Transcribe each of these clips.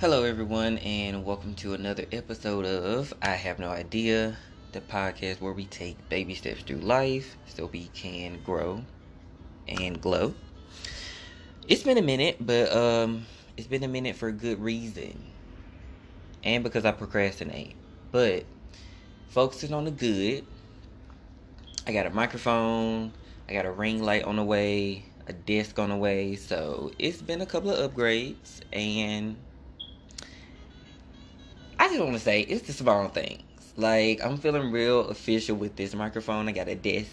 Hello, everyone, and welcome to another episode of I Have No Idea, the podcast where we take baby steps through life so we can grow and glow. It's been a minute, but um, it's been a minute for a good reason, and because I procrastinate. But focusing on the good, I got a microphone, I got a ring light on the way, a desk on the way, so it's been a couple of upgrades and just want to say it's the small things. Like I'm feeling real official with this microphone. I got a desk.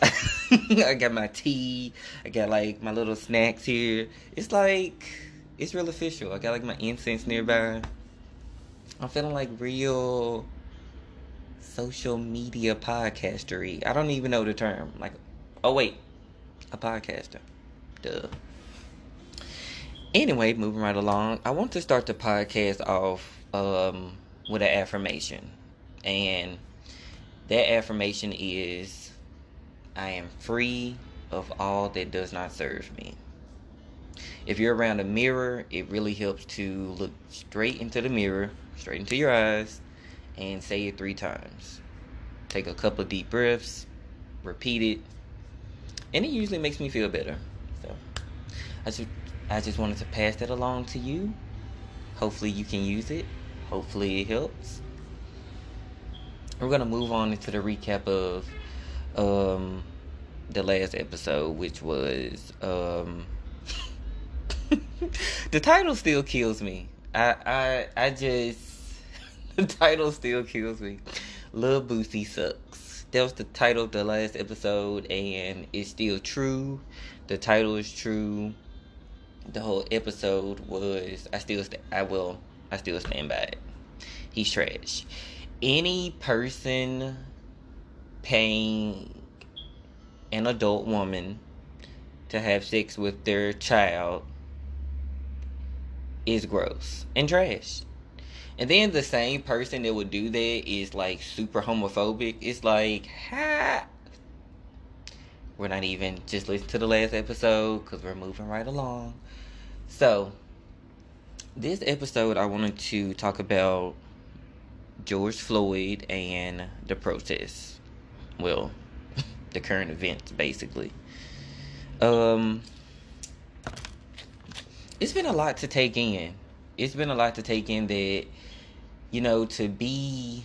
I got my tea. I got like my little snacks here. It's like it's real official. I got like my incense nearby. I'm feeling like real social media podcastery. I don't even know the term. Like, oh wait, a podcaster. Duh. Anyway, moving right along. I want to start the podcast off um, with an affirmation. And that affirmation is I am free of all that does not serve me. If you're around a mirror, it really helps to look straight into the mirror, straight into your eyes, and say it three times. Take a couple deep breaths, repeat it, and it usually makes me feel better. So I just I just wanted to pass that along to you. Hopefully you can use it. Hopefully it helps. We're gonna move on into the recap of um, the last episode, which was um, the title still kills me. I I I just the title still kills me. Lil Boosie sucks. That was the title of the last episode, and it's still true. The title is true. The whole episode was. I still. I will I still stand by it. He's trash. Any person paying an adult woman to have sex with their child is gross and trash. And then the same person that would do that is like super homophobic. It's like, ha. We're not even just listen to the last episode because we're moving right along. So, this episode, I wanted to talk about George Floyd and the protests. Well, the current events, basically. Um, it's been a lot to take in. It's been a lot to take in that, you know, to be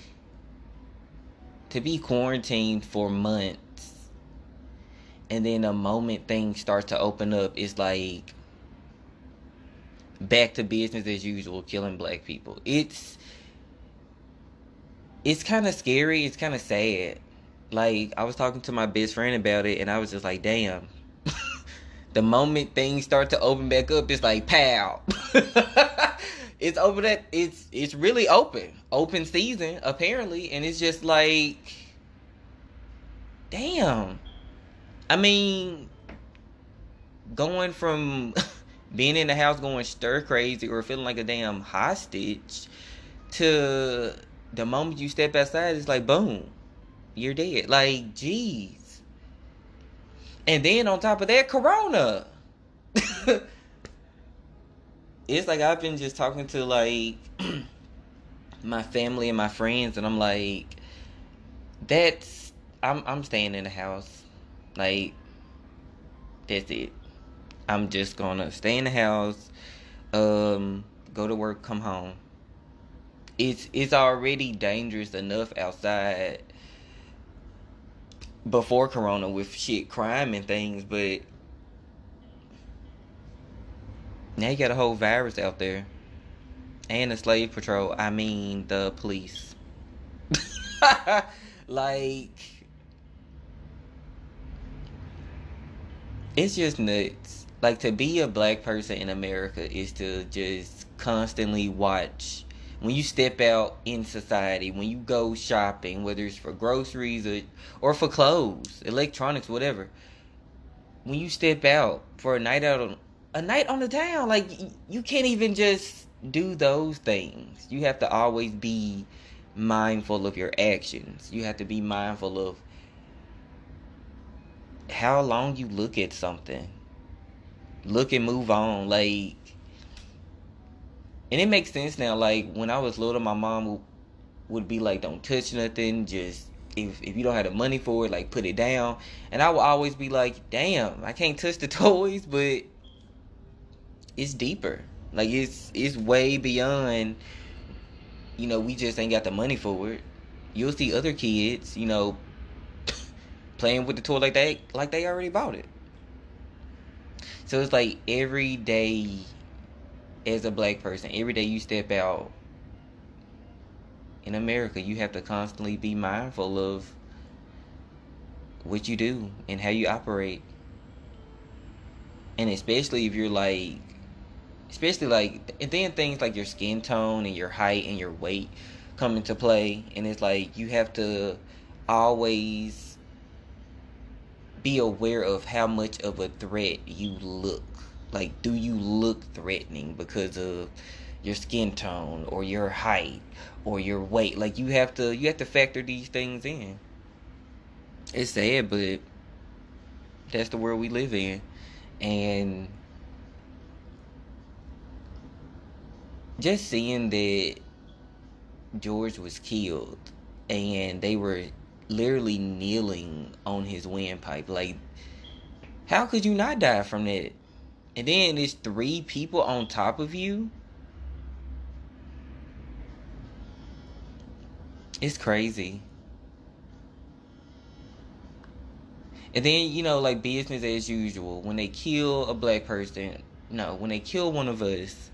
to be quarantined for months and then the moment things start to open up it's like back to business as usual, killing black people. It's it's kind of scary. It's kind of sad. Like I was talking to my best friend about it, and I was just like, "Damn." the moment things start to open back up, it's like, "Pow." it's open. That it's it's really open, open season apparently, and it's just like, damn. I mean, going from being in the house going stir crazy or feeling like a damn hostage to the moment you step outside it's like boom you're dead. Like jeez. And then on top of that corona. It's like i've been just talking to like my family and my friends and i'm like that's i'm i'm staying in the house. Like that's it I'm just gonna stay in the house, um, go to work, come home. It's it's already dangerous enough outside before Corona with shit, crime and things, but now you got a whole virus out there. And the slave patrol, I mean the police. like it's just nuts like to be a black person in America is to just constantly watch when you step out in society, when you go shopping, whether it's for groceries or, or for clothes, electronics, whatever. When you step out for a night out on a night on the town, like you can't even just do those things. You have to always be mindful of your actions. You have to be mindful of how long you look at something look and move on. Like, and it makes sense now. Like when I was little, my mom would, be like, "Don't touch nothing. Just if if you don't have the money for it, like put it down." And I would always be like, "Damn, I can't touch the toys," but it's deeper. Like it's it's way beyond. You know, we just ain't got the money for it. You'll see other kids, you know, playing with the toy like they like they already bought it. So it's like every day as a black person, every day you step out in America, you have to constantly be mindful of what you do and how you operate. And especially if you're like, especially like, and then things like your skin tone and your height and your weight come into play. And it's like you have to always be aware of how much of a threat you look. Like, do you look threatening because of your skin tone or your height or your weight? Like, you have to you have to factor these things in. It's sad, but that's the world we live in, and just seeing that George was killed and they were literally kneeling on his windpipe. Like, how could you not die from that? And then there's three people on top of you. It's crazy. And then, you know, like business as usual. When they kill a black person, no, when they kill one of us,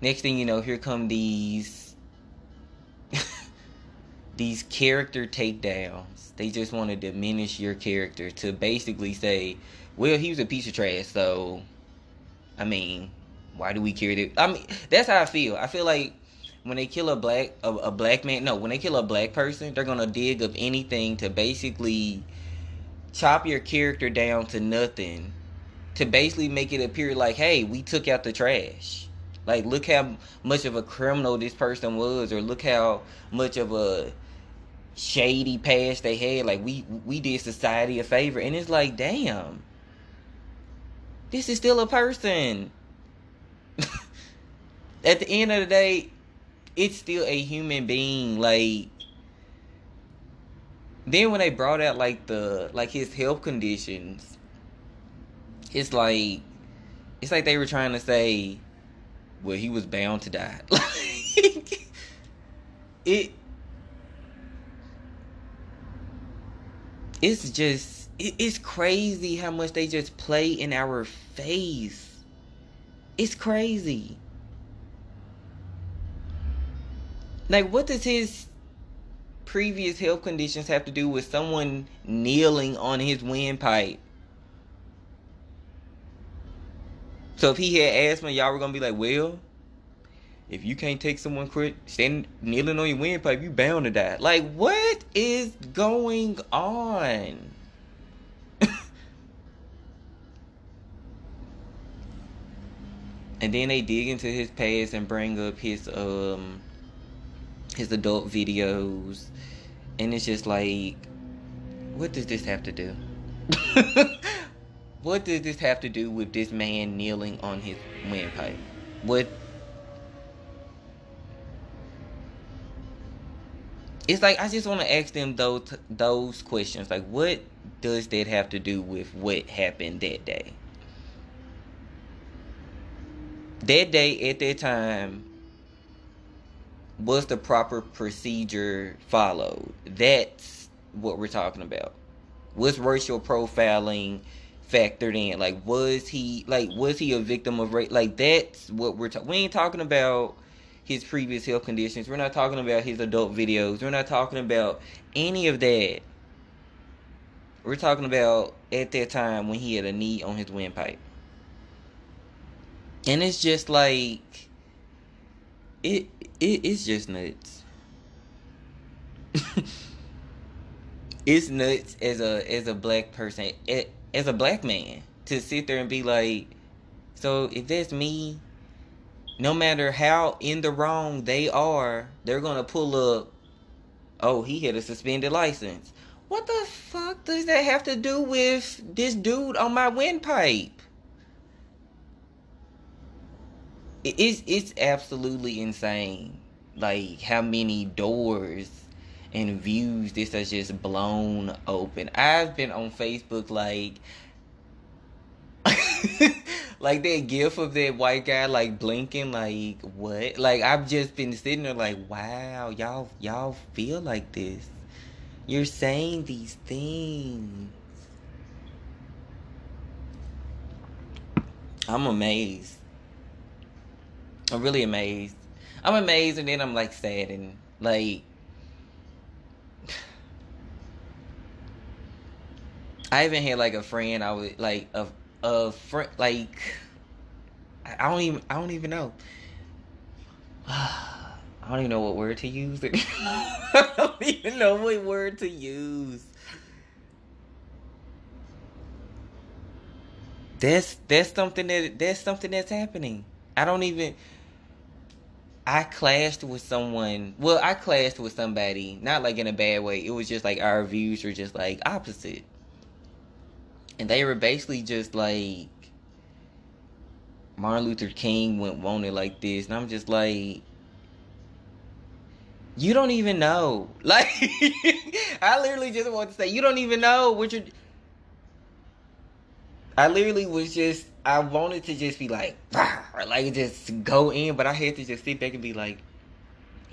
next thing you know, here come these these character takedowns. They just want to diminish your character to basically say, well, he was a piece of trash, so I mean, why do we care that? I mean, that's how I feel. I feel like when they kill a black a, a black man, no, when they kill a black person, they're gonna dig up anything to basically chop your character down to nothing, to basically make it appear like, hey, we took out the trash. Like, look how much of a criminal this person was, or look how much of a shady past they had. Like, we we did society a favor, and it's like, damn, this is still a person. At the end of the day, it's still a human being. Like, then when they brought out like the like his health conditions, it's like it's like they were trying to say well, he was bound to die. Like it it's just it, it's crazy how much they just play in our face. It's crazy. Like what does his previous health conditions have to do with someone kneeling on his windpipe? So if he had asthma, y'all were gonna be like, well, if you can't take someone crit standing kneeling on your windpipe, you bound to die. Like, what is going on? and then they dig into his past and bring up his um his adult videos and it's just like what does this have to do what does this have to do with this man kneeling on his windpipe? What? It's like I just want to ask them those those questions. Like, what does that have to do with what happened that day? That day at that time was the proper procedure followed? That's what we're talking about. Was racial profiling factored in. Like, was he like was he a victim of rape? Like, that's what we're talking. We ain't talking about his previous health conditions. We're not talking about his adult videos. We're not talking about any of that. We're talking about at that time when he had a knee on his windpipe. And it's just like it, it it's just nuts. it's nuts as a as a black person. As a black man to sit there and be like, so if that's me, no matter how in the wrong they are, they're gonna pull up. Oh, he had a suspended license. What the fuck does that have to do with this dude on my windpipe? it's it's absolutely insane like how many doors and views this has just blown open i've been on facebook like like that gif of that white guy like blinking like what? Like i've just been sitting there like wow y'all y'all feel like this. You're saying these things. I'm amazed. I'm really amazed. I'm amazed and then i'm like sad and like I even had like a friend I was like a a friend like I don't even I don't even know. I don't even know what word to use. I don't even know what word to use. That's that's something that that's something that's happening. I don't even I clashed with someone. Well, I clashed with somebody, not like in a bad way. It was just like our views were just like opposite. And they were basically just like Martin Luther King went wanted like this, and I'm just like, you don't even know. Like, I literally just want to say, you don't even know what you're. I literally was just, I wanted to just be like, like just go in, but I had to just sit back and be like,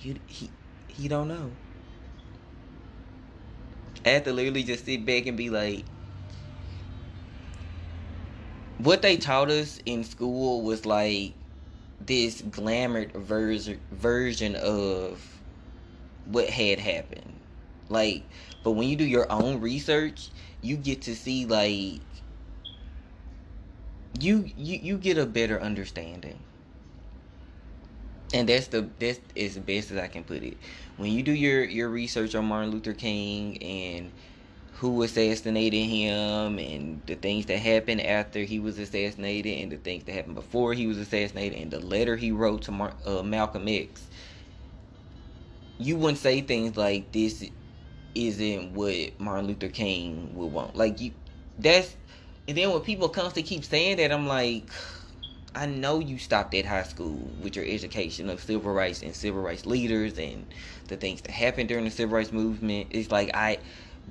you, he, he don't know. I had to literally just sit back and be like, what they taught us in school was like this glamored version version of what had happened. Like, but when you do your own research, you get to see like you you you get a better understanding. And that's the that's as best as I can put it. When you do your your research on Martin Luther King and who assassinated him and the things that happened after he was assassinated and the things that happened before he was assassinated and the letter he wrote to Mar- uh, Malcolm X. You wouldn't say things like this isn't what Martin Luther King would want. Like you, that's and then when people constantly keep saying that, I'm like, I know you stopped at high school with your education of civil rights and civil rights leaders and the things that happened during the civil rights movement. It's like I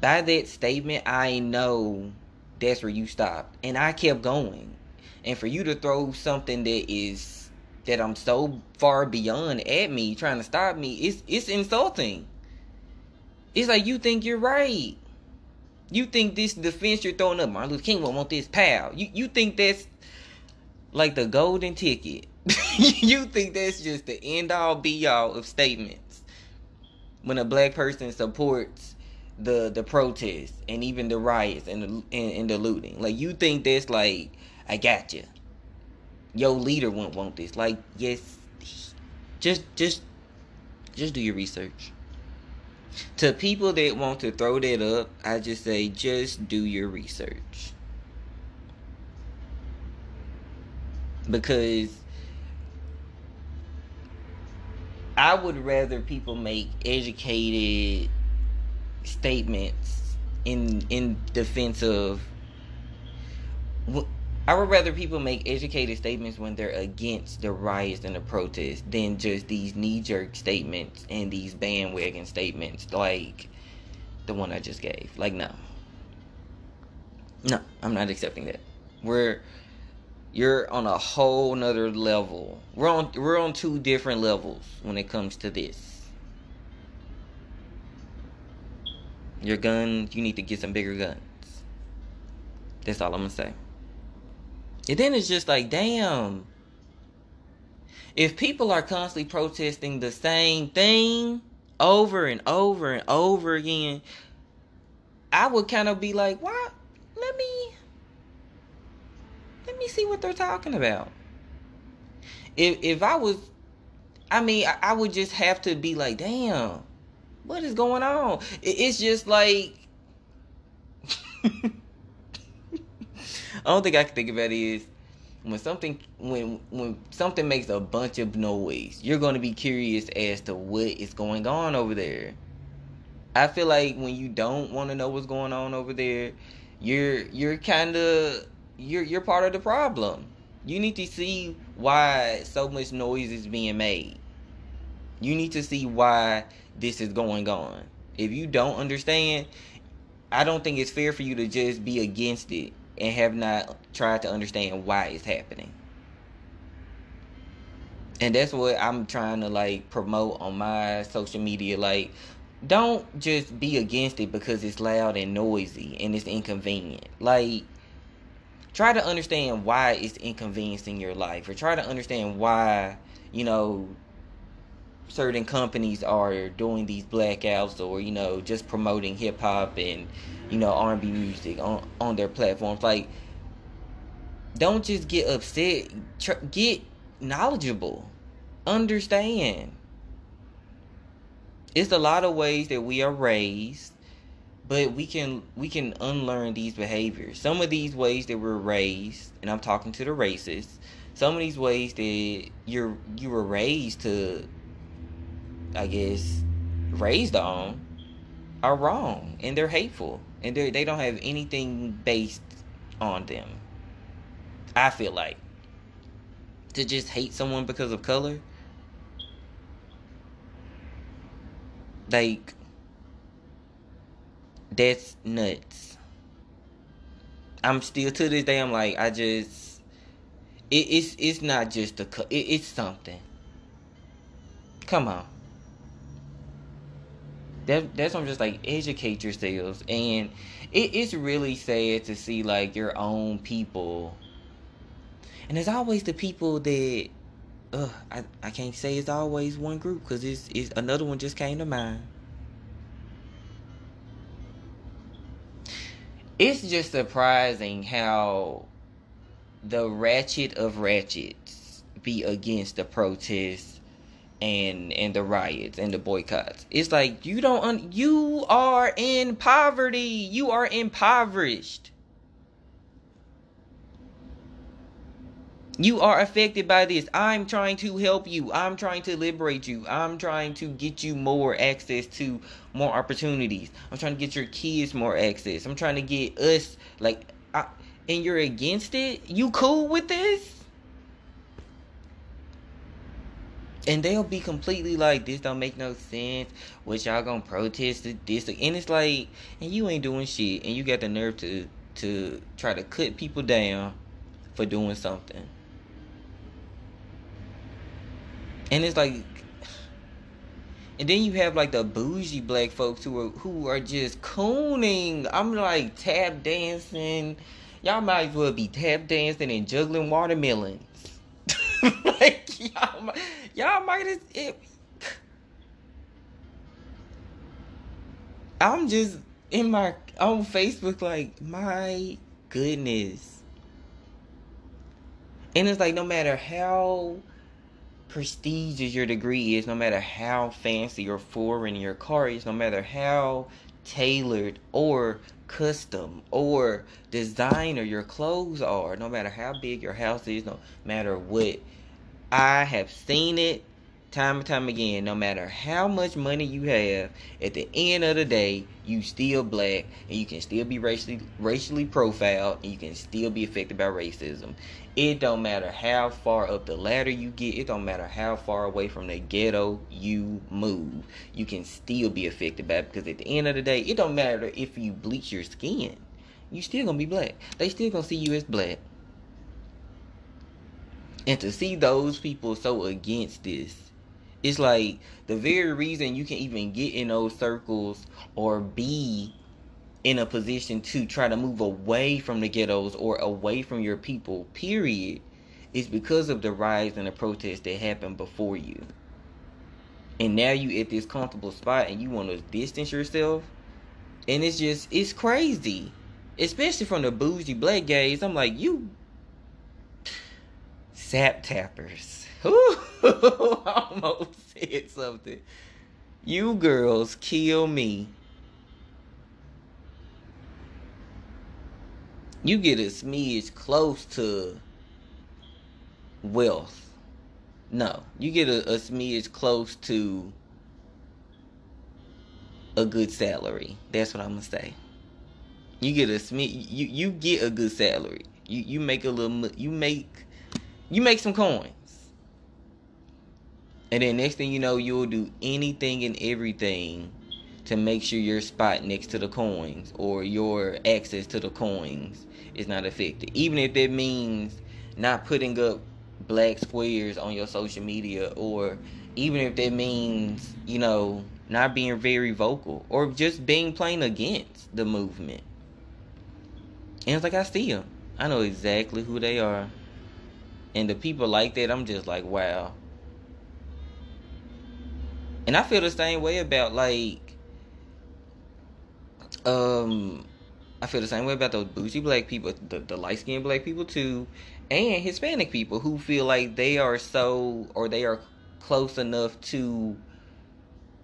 by that statement, I know that's where you stopped. And I kept going. And for you to throw something that is that I'm so far beyond at me, trying to stop me, it's it's insulting. It's like you think you're right. You think this defense you're throwing up, Martin Luther King won't want this pal. You you think that's like the golden ticket. you think that's just the end all be all of statements. When a black person supports the the protests and even the riots and the and, and the looting. Like you think that's like I got you. Your leader won't want this. Like yes, just just just do your research. To people that want to throw that up, I just say just do your research. Because I would rather people make educated statements in in defense of I would rather people make educated statements when they're against the riots and the protests than just these knee jerk statements and these bandwagon statements like the one I just gave. Like no. No, I'm not accepting that. We're you're on a whole nother level. We're on we're on two different levels when it comes to this. Your gun, you need to get some bigger guns. That's all I'm gonna say. And then it's just like, damn. If people are constantly protesting the same thing over and over and over again, I would kind of be like, "What? Let me let me see what they're talking about." If if I was I mean, I, I would just have to be like, "Damn what is going on? It's just like I don't think I can think about it is when something when when something makes a bunch of noise, you're going to be curious as to what is going on over there. I feel like when you don't want to know what's going on over there, you're you're kind of you're you're part of the problem. You need to see why so much noise is being made. You need to see why this is going on. If you don't understand, I don't think it's fair for you to just be against it and have not tried to understand why it's happening. And that's what I'm trying to like promote on my social media. Like, don't just be against it because it's loud and noisy and it's inconvenient. Like, try to understand why it's inconveniencing your life or try to understand why, you know, certain companies are doing these blackouts or, you know, just promoting hip hop and, you know, R&B music on on their platforms. Like don't just get upset, get knowledgeable. Understand it's a lot of ways that we are raised but we can we can unlearn these behaviors some of these ways that we're raised and i'm talking to the racists some of these ways that you're you were raised to i guess raised on are wrong and they're hateful and they they don't have anything based on them i feel like to just hate someone because of color Like, that's nuts. I'm still to this day. I'm like, I just, it, it's it's not just a, it, it's something. Come on. That that's I'm just like educate yourselves, and it, it's really sad to see like your own people. And there's always the people that uh, I, I can't say it's always one group because it's, it's another one just came to mind. It's just surprising how the ratchet of ratchets be against the protests and and the riots and the boycotts. It's like you don't un- you are in poverty. You are impoverished. You are affected by this. I'm trying to help you. I'm trying to liberate you. I'm trying to get you more access to more opportunities. I'm trying to get your kids more access. I'm trying to get us like I, and you're against it? You cool with this? And they'll be completely like, this don't make no sense. What y'all gonna protest this? And it's like, and you ain't doing shit. And you got the nerve to to try to cut people down for doing something. and it's like and then you have like the bougie black folks who are who are just cooning. I'm like tap dancing. Y'all might as well be tap dancing and juggling watermelons. like y'all, y'all might as it. I'm just in my on Facebook like my goodness. And it's like no matter how prestigious your degree is, no matter how fancy or foreign your car is, no matter how tailored or custom or designer your clothes are, no matter how big your house is, no matter what. I have seen it time and time again, no matter how much money you have, at the end of the day, you still black and you can still be racially racially profiled and you can still be affected by racism. It don't matter how far up the ladder you get, it don't matter how far away from the ghetto you move. You can still be affected by it because at the end of the day, it don't matter if you bleach your skin. You still gonna be black. They still gonna see you as black. And to see those people so against this it's like the very reason you can even get in those circles or be in a position to try to move away from the ghettos or away from your people, period, is because of the rise and the protests that happened before you. And now you at this comfortable spot and you want to distance yourself. And it's just it's crazy. Especially from the bougie black gays. I'm like, you sap tappers. almost said something. You girls kill me. You get a smidge close to wealth. No, you get a, a smidge close to a good salary. That's what I'm gonna say. You get a smidge. You you get a good salary. You you make a little. You make You make some coins. And then next thing you know, you'll do anything and everything to make sure your spot next to the coins or your access to the coins is not affected. Even if that means not putting up black squares on your social media or even if that means, you know, not being very vocal or just being plain against the movement. And it's like I see them. I know exactly who they are. And the people like that, I'm just like, wow. And I feel the same way about like um I feel the same way about those bougie black people, the, the light skinned black people too, and Hispanic people who feel like they are so or they are close enough to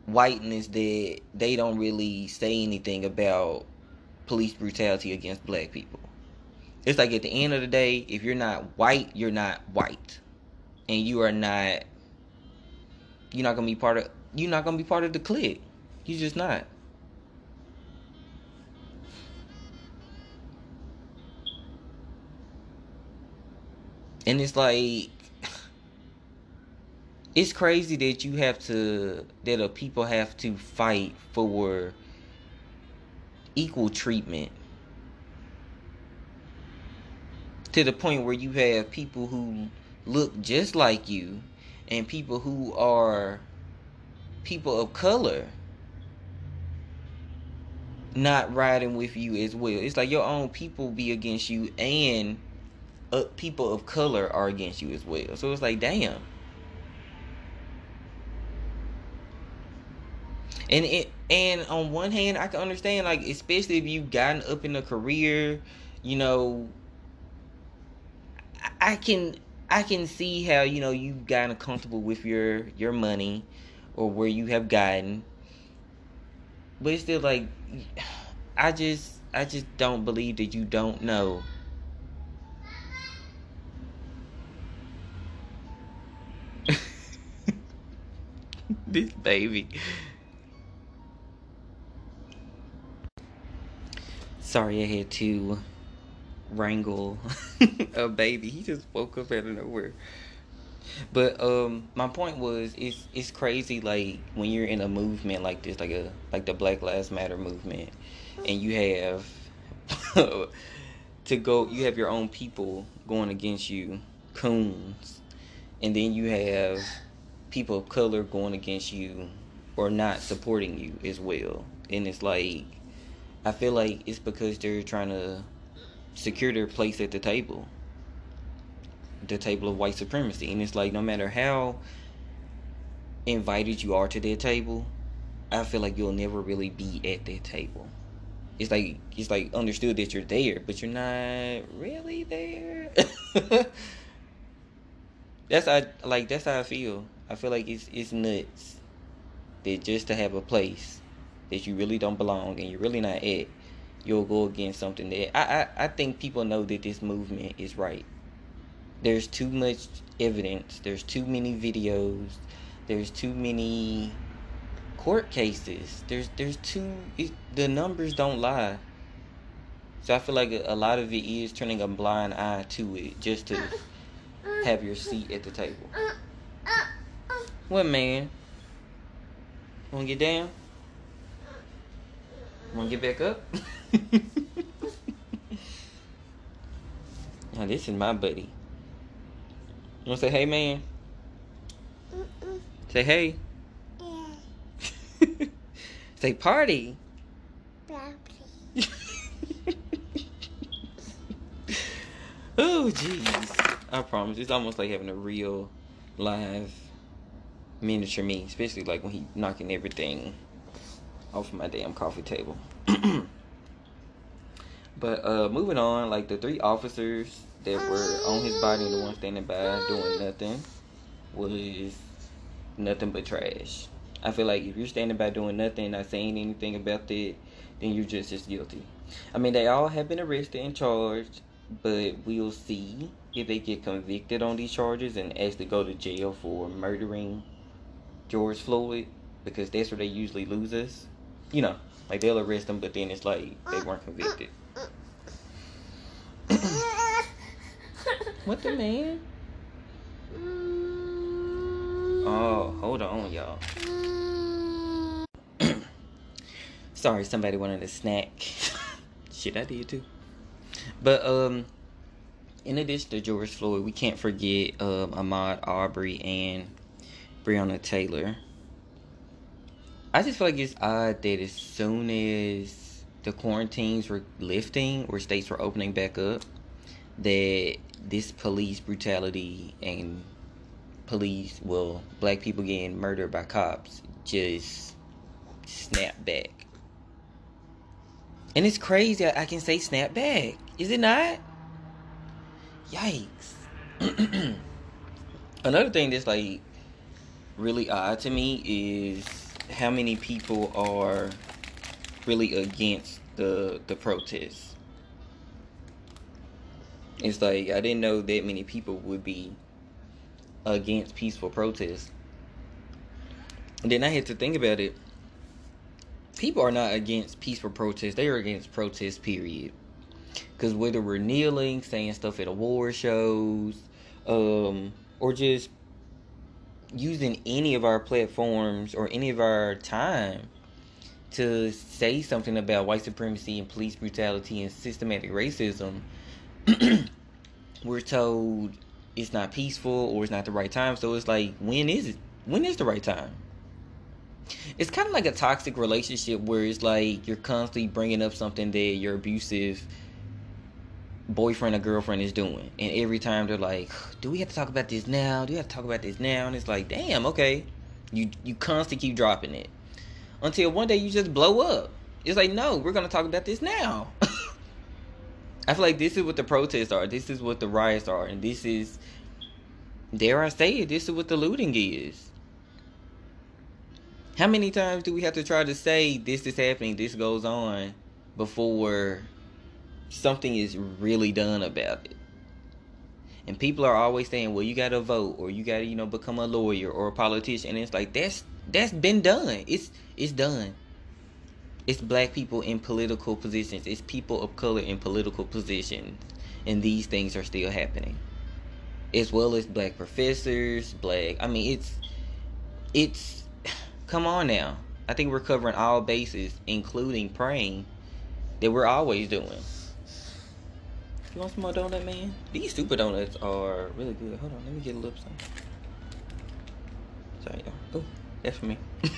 whiteness that they don't really say anything about police brutality against black people. It's like at the end of the day, if you're not white, you're not white. And you are not you're not gonna be part of you're not gonna be part of the clique. You're just not. And it's like it's crazy that you have to that a people have to fight for equal treatment to the point where you have people who look just like you and people who are people of color not riding with you as well. It's like your own people be against you and uh, people of color are against you as well. So it's like, damn. And it and on one hand, I can understand like especially if you've gotten up in a career, you know, I, can I can see how you know you've gotten comfortable with your your money or where you have gotten, but it's still like I just I just don't believe that you don't know this baby. Sorry, I had to wrangle a baby. He just woke up out of nowhere. But um, my point was, it's it's crazy. Like when you're in a movement like this, like a like the Black Lives Matter movement, and you have to go, you have your own people going against you, coons, and then you have people of color going against you or not supporting you as well. And it's like I feel like it's because they're trying to secure their place at the table. The table of white supremacy. And it's like no matter how invited you are to their table, I feel like you'll never really be at that table. It's like it's like understood that you're there, but you're not really there. that's how like that's how I feel. I feel like it's it's nuts that just to have a place that you really don't belong and you're really not at, you'll go against something that I, I, I think people know that this movement is right. There's too much evidence, there's too many videos, there's too many court cases. There's there's too it, the numbers don't lie. So I feel like a, a lot of it is turning a blind eye to it just to have your seat at the table. What man? Wanna get down? Wanna get back up? now this is my buddy. You wanna say hey man? Mm-mm. Say hey. Yeah. say party. oh jeez. I promise. It's almost like having a real live miniature me, especially like when he knocking everything off my damn coffee table. but uh moving on, like the three officers that were on his body and the one standing by doing nothing was nothing but trash. I feel like if you're standing by doing nothing, not saying anything about it, then you're just as guilty. I mean, they all have been arrested and charged, but we'll see if they get convicted on these charges and actually go to jail for murdering George Floyd because that's where they usually lose us. You know, like they'll arrest them, but then it's like they weren't convicted. what the man? Oh, hold on, y'all. Sorry, somebody wanted a snack. Shit, I did too. But um, in addition to George Floyd, we can't forget um, Ahmaud Arbery and Breonna Taylor. I just feel like it's odd that as soon as the quarantines were lifting or states were opening back up, that this police brutality and police, well, black people getting murdered by cops just snap back. And it's crazy I can say snap back. Is it not? Yikes. Another thing that's like really odd to me is how many people are really against the the protests. It's like I didn't know that many people would be against peaceful protests. And then I had to think about it. People are not against peaceful protests, they are against protests, period. Because whether we're kneeling, saying stuff at award shows, um, or just using any of our platforms or any of our time to say something about white supremacy and police brutality and systematic racism, we're told it's not peaceful or it's not the right time. So it's like, when is it? When is the right time? It's kind of like a toxic relationship where it's like you're constantly bringing up something that your abusive boyfriend or girlfriend is doing. And every time they're like, do we have to talk about this now? Do we have to talk about this now? And it's like, damn, okay. You you constantly keep dropping it. Until one day you just blow up. It's like, no, we're gonna talk about this now. I feel like this is what the protests are. This is what the riots are, and this is, dare I say it, this is what the looting is. How many times do we have to try to say this is happening, this goes on, before something is really done about it? And people are always saying, "Well, you got to vote, or you got to, you know, become a lawyer or a politician," and it's like that's that's been done. It's it's done. It's black people in political positions. It's people of color in political positions. And these things are still happening. As well as black professors black i mean it's it's come on now. I think we're covering all bases including praying that we're always doing you want some more donut man these super donuts are really good hold on let me get a little something sorry y'all oh that's for me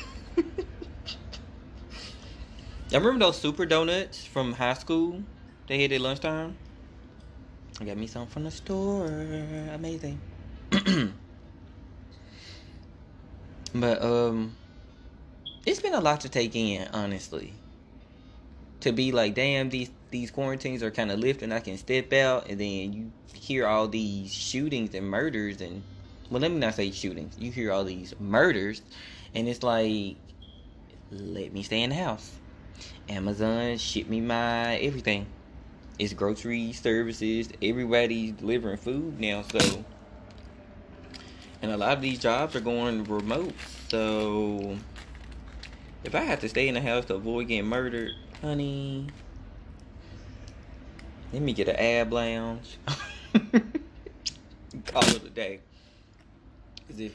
I remember those super donuts from high school? They hit at lunchtime. I got me some from the store. Amazing. but um it's been a lot to take in, honestly. To be like, damn, these these quarantines are kind of lifting. I can step out, and then you hear all these shootings and murders, and well, let me not say shootings. You hear all these murders, and it's like, let me stay in the house. Amazon ship me my everything. It's grocery services. Everybody's delivering food now, so and a lot of these jobs are going remote. So if I have to stay in the house to avoid getting murdered, honey, let me get an ab lounge. Call it a day. Cause if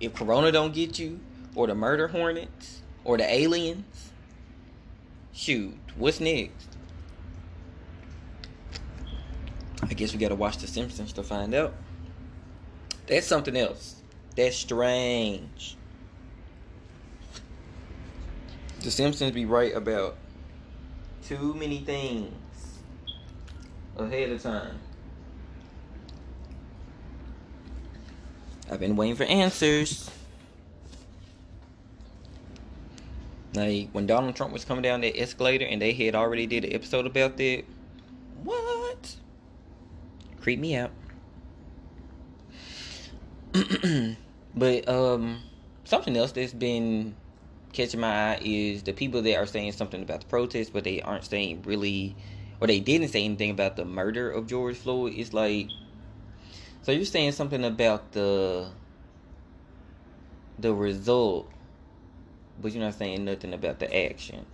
if Corona don't get you, or the murder hornets, or the aliens, shoot, what's next? I guess we gotta watch The Simpsons to find out. That's something else. That's strange. The Simpsons be right about too many things ahead of time. I've been waiting for answers. Like when Donald Trump was coming down that escalator and they had already did an episode about that. What? Creep me out. but um something else that's been catching my eye is the people that are saying something about the protest, but they aren't saying really or they didn't say anything about the murder of George Floyd. It's like so you're saying something about the the result but you're not saying nothing about the action.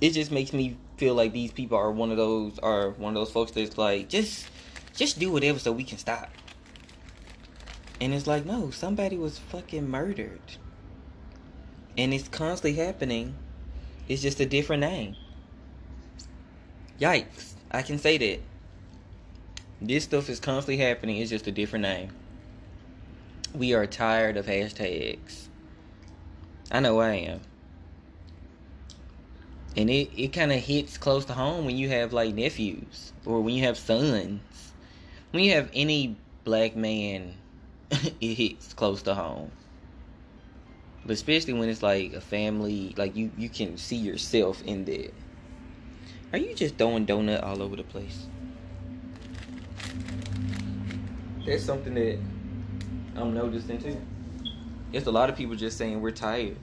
It just makes me feel like these people are one of those are one of those folks that's like just just do whatever so we can stop. And it's like, no, somebody was fucking murdered. And it's constantly happening. It's just a different name. Yikes. I can say that. This stuff is constantly happening. It's just a different name. We are tired of hashtags. I know I am. And it, it kind of hits close to home when you have like nephews or when you have sons. When you have any black man, it hits close to home. But especially when it's like a family, like you, you can see yourself in there. Are you just throwing donut all over the place? That's something that I'm noticing too. It's a lot of people just saying we're tired.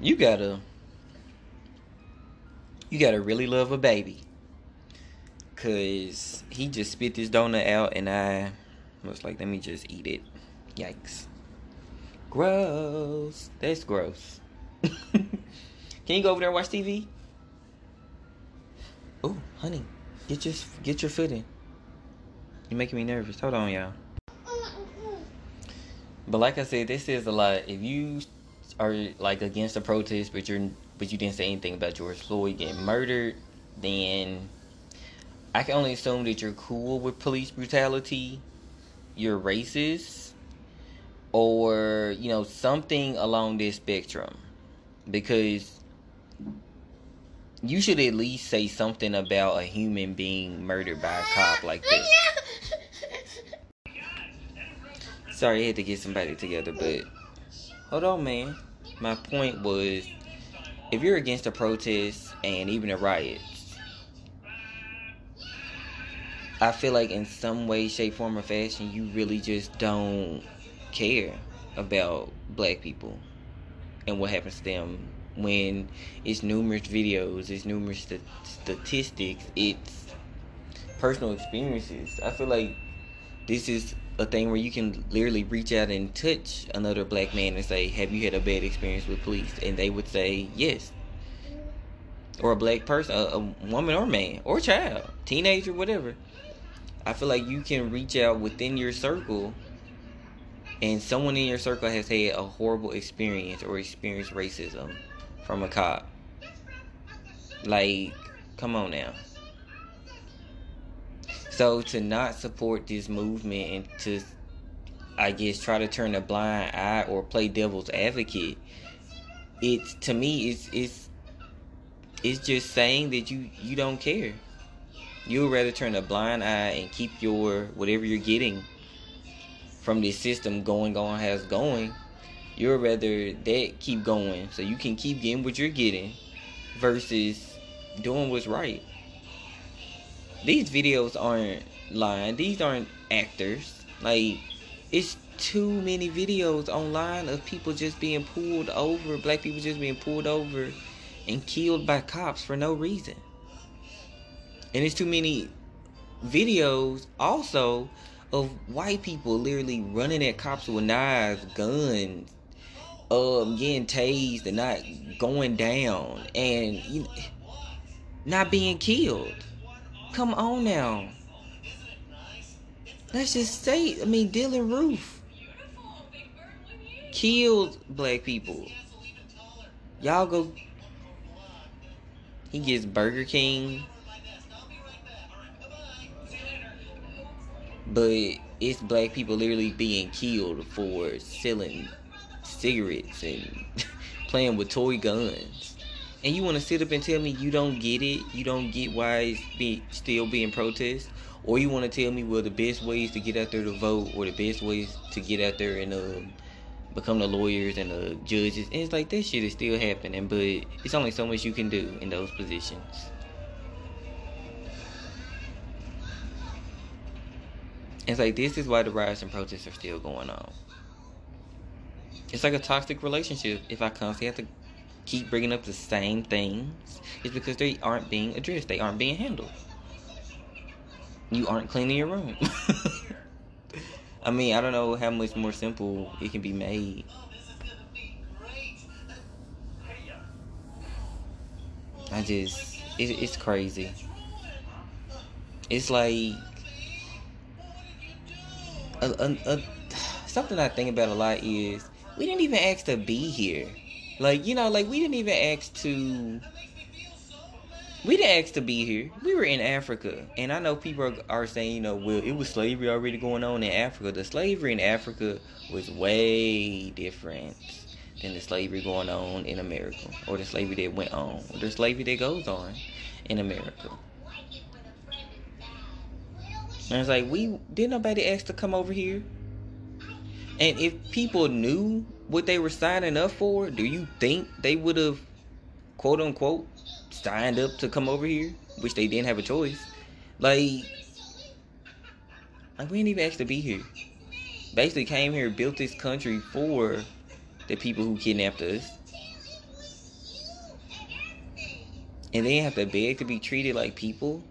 You gotta you gotta really love a baby. Cause he just spit this donut out and I was like, let me just eat it. Yikes. Gross. That's gross. Can you go over there and watch TV? Oh, honey, get your get your foot in. You're making me nervous. Hold on, y'all. But like I said, this is a lot. If you are like against the protest, but you're but you didn't say anything about George Floyd getting murdered, then I can only assume that you're cool with police brutality. You're racist or you know something along this spectrum because you should at least say something about a human being murdered by a cop like this. Sorry, I had to get somebody together, but hold on, man. My point was if you're against a protest and even a riot, I feel like in some way, shape, form, or fashion, you really just don't care about black people and what happens to them when it's numerous videos, it's numerous st- statistics, it's personal experiences. I feel like this is a thing where you can literally reach out and touch another black man and say, Have you had a bad experience with police? And they would say, Yes. Or a black person, a, a woman or man, or child, teenager, whatever. I feel like you can reach out within your circle and someone in your circle has had a horrible experience or experienced racism from a cop. Like, come on now. So to not support this movement and to, I guess, try to turn a blind eye or play devil's advocate, it's to me, it's it's it's just saying that you you don't care. You would rather turn a blind eye and keep your whatever you're getting from this system going on has going, you'd rather that keep going so you can keep getting what you're getting versus doing what's right. These videos aren't lying. These aren't actors. Like it's too many videos online of people just being pulled over, black people just being pulled over and killed by cops for no reason. And it's too many videos also of white people literally running at cops with knives, guns, um, getting tased and not going down and you know, not being killed. Come on now. Let's just say, I mean, Dylann Roof killed black people. Y'all go. He gets Burger King but it's black people literally being killed for selling cigarettes and playing with toy guns. And you want to sit up and tell me you don't get it? You don't get why it's be, still being protest? Or you want to tell me, well, the best ways to get out there to vote or the best ways to get out there and um, become the lawyers and the judges? And it's like, that shit is still happening, but it's only so much you can do in those positions. It's like this is why the riots and protests are still going on. It's like a toxic relationship. If I constantly have to keep bringing up the same things, it's because they aren't being addressed. They aren't being handled. You aren't cleaning your room. I mean, I don't know how much more simple it can be made. I just, it, it's crazy. It's like a, a, a, something I think about a lot is we didn't even ask to be here. Like you know, like we didn't even ask to. We didn't ask to be here. We were in Africa, and I know people are, saying, you know, well, it was slavery already going on in Africa. The slavery in Africa was way different than the slavery going on in America, or the slavery that went on, or the slavery that goes on in America. And it's like we didn't nobody ask to come over here. And if people knew what they were signing up for, do you think they would have quote unquote signed up to come over here? Which they didn't have a choice. Like like we didn't even ask to be here. Basically came here, built this country for the people who kidnapped us. And they have to beg to be treated like people.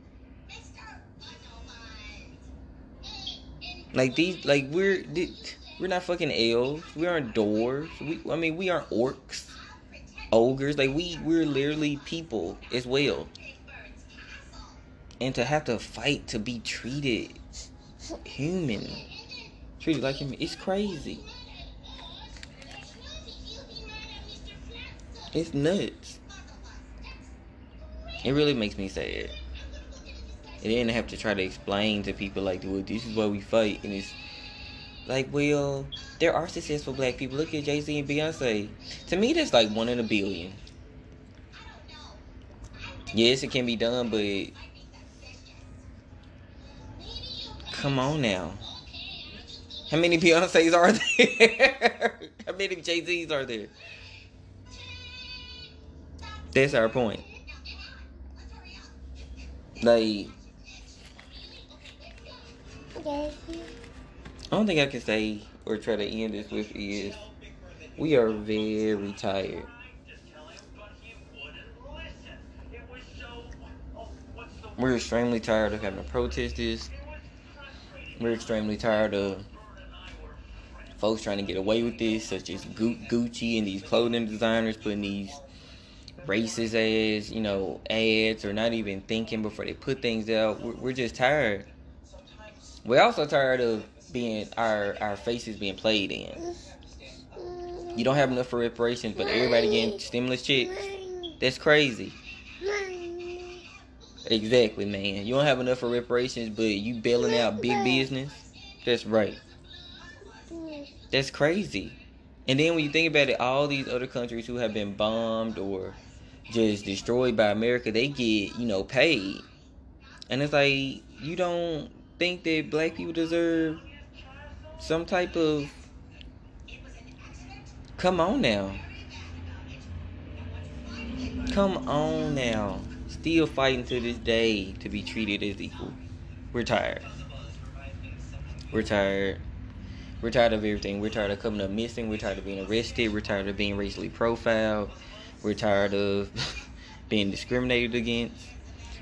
Like these, like we're we're not fucking elves. We aren't dwarves. We, I mean, we aren't orcs, ogres. Like we, we're literally people as well. And to have to fight to be treated human, treated like human, it's crazy. It's nuts. It really makes me sad. And then have to try to explain to people like, well, this is why we fight, and it's like, well, there are successful black people. Look at Jay Z and Beyonce. To me, that's like one in a billion. Yes, it can be done, but come on now. How many Beyonces are there? How many Jay Z's are there? That's our point. Like, I don't think I can say or try to end this with is we are very tired. We're extremely tired of having to protest this. We're extremely tired of folks trying to get away with this, such as Gucci and these clothing designers putting these racist ass, you know, ads or not even thinking before they put things out. We're just tired. We're also tired of being our our faces being played in. You don't have enough for reparations, but everybody getting stimulus checks. That's crazy. Exactly, man. You don't have enough for reparations, but you bailing out big business. That's right. That's crazy. And then when you think about it, all these other countries who have been bombed or just destroyed by America, they get, you know, paid. And it's like you don't think that black people deserve some type of come on now. Come on now. Still fighting to this day to be treated as equal. We're tired. We're tired. We're tired of everything. We're tired of coming up missing. We're tired of being arrested. We're tired of being racially profiled. We're tired of being discriminated against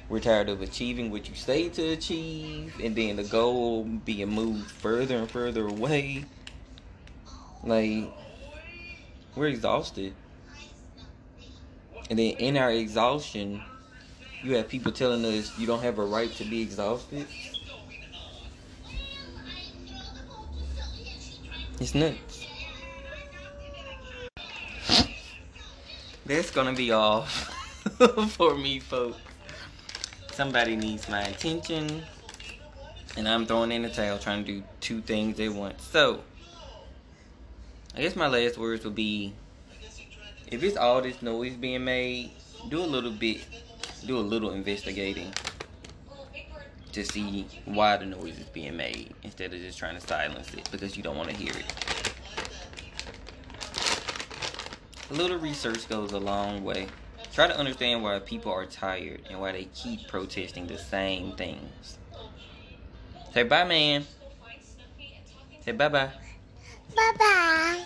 we're tired of achieving what you say to achieve, and then the goal being moved further and further away. Like, we're exhausted. And then in our exhaustion, you have people telling us you don't have a right to be exhausted. It's nuts. That's gonna be all for me, folks somebody needs my attention and I'm throwing in the towel trying to do two things at once. So, I guess my last words would be if it's all this noise being made, do a little bit, do a little investigating to see why the noise is being made instead of just trying to silence it because you don't want to hear it. A little research goes a long way. Try to understand why people are tired and why they keep protesting the same things. Say bye, man. Say bye bye. Bye bye.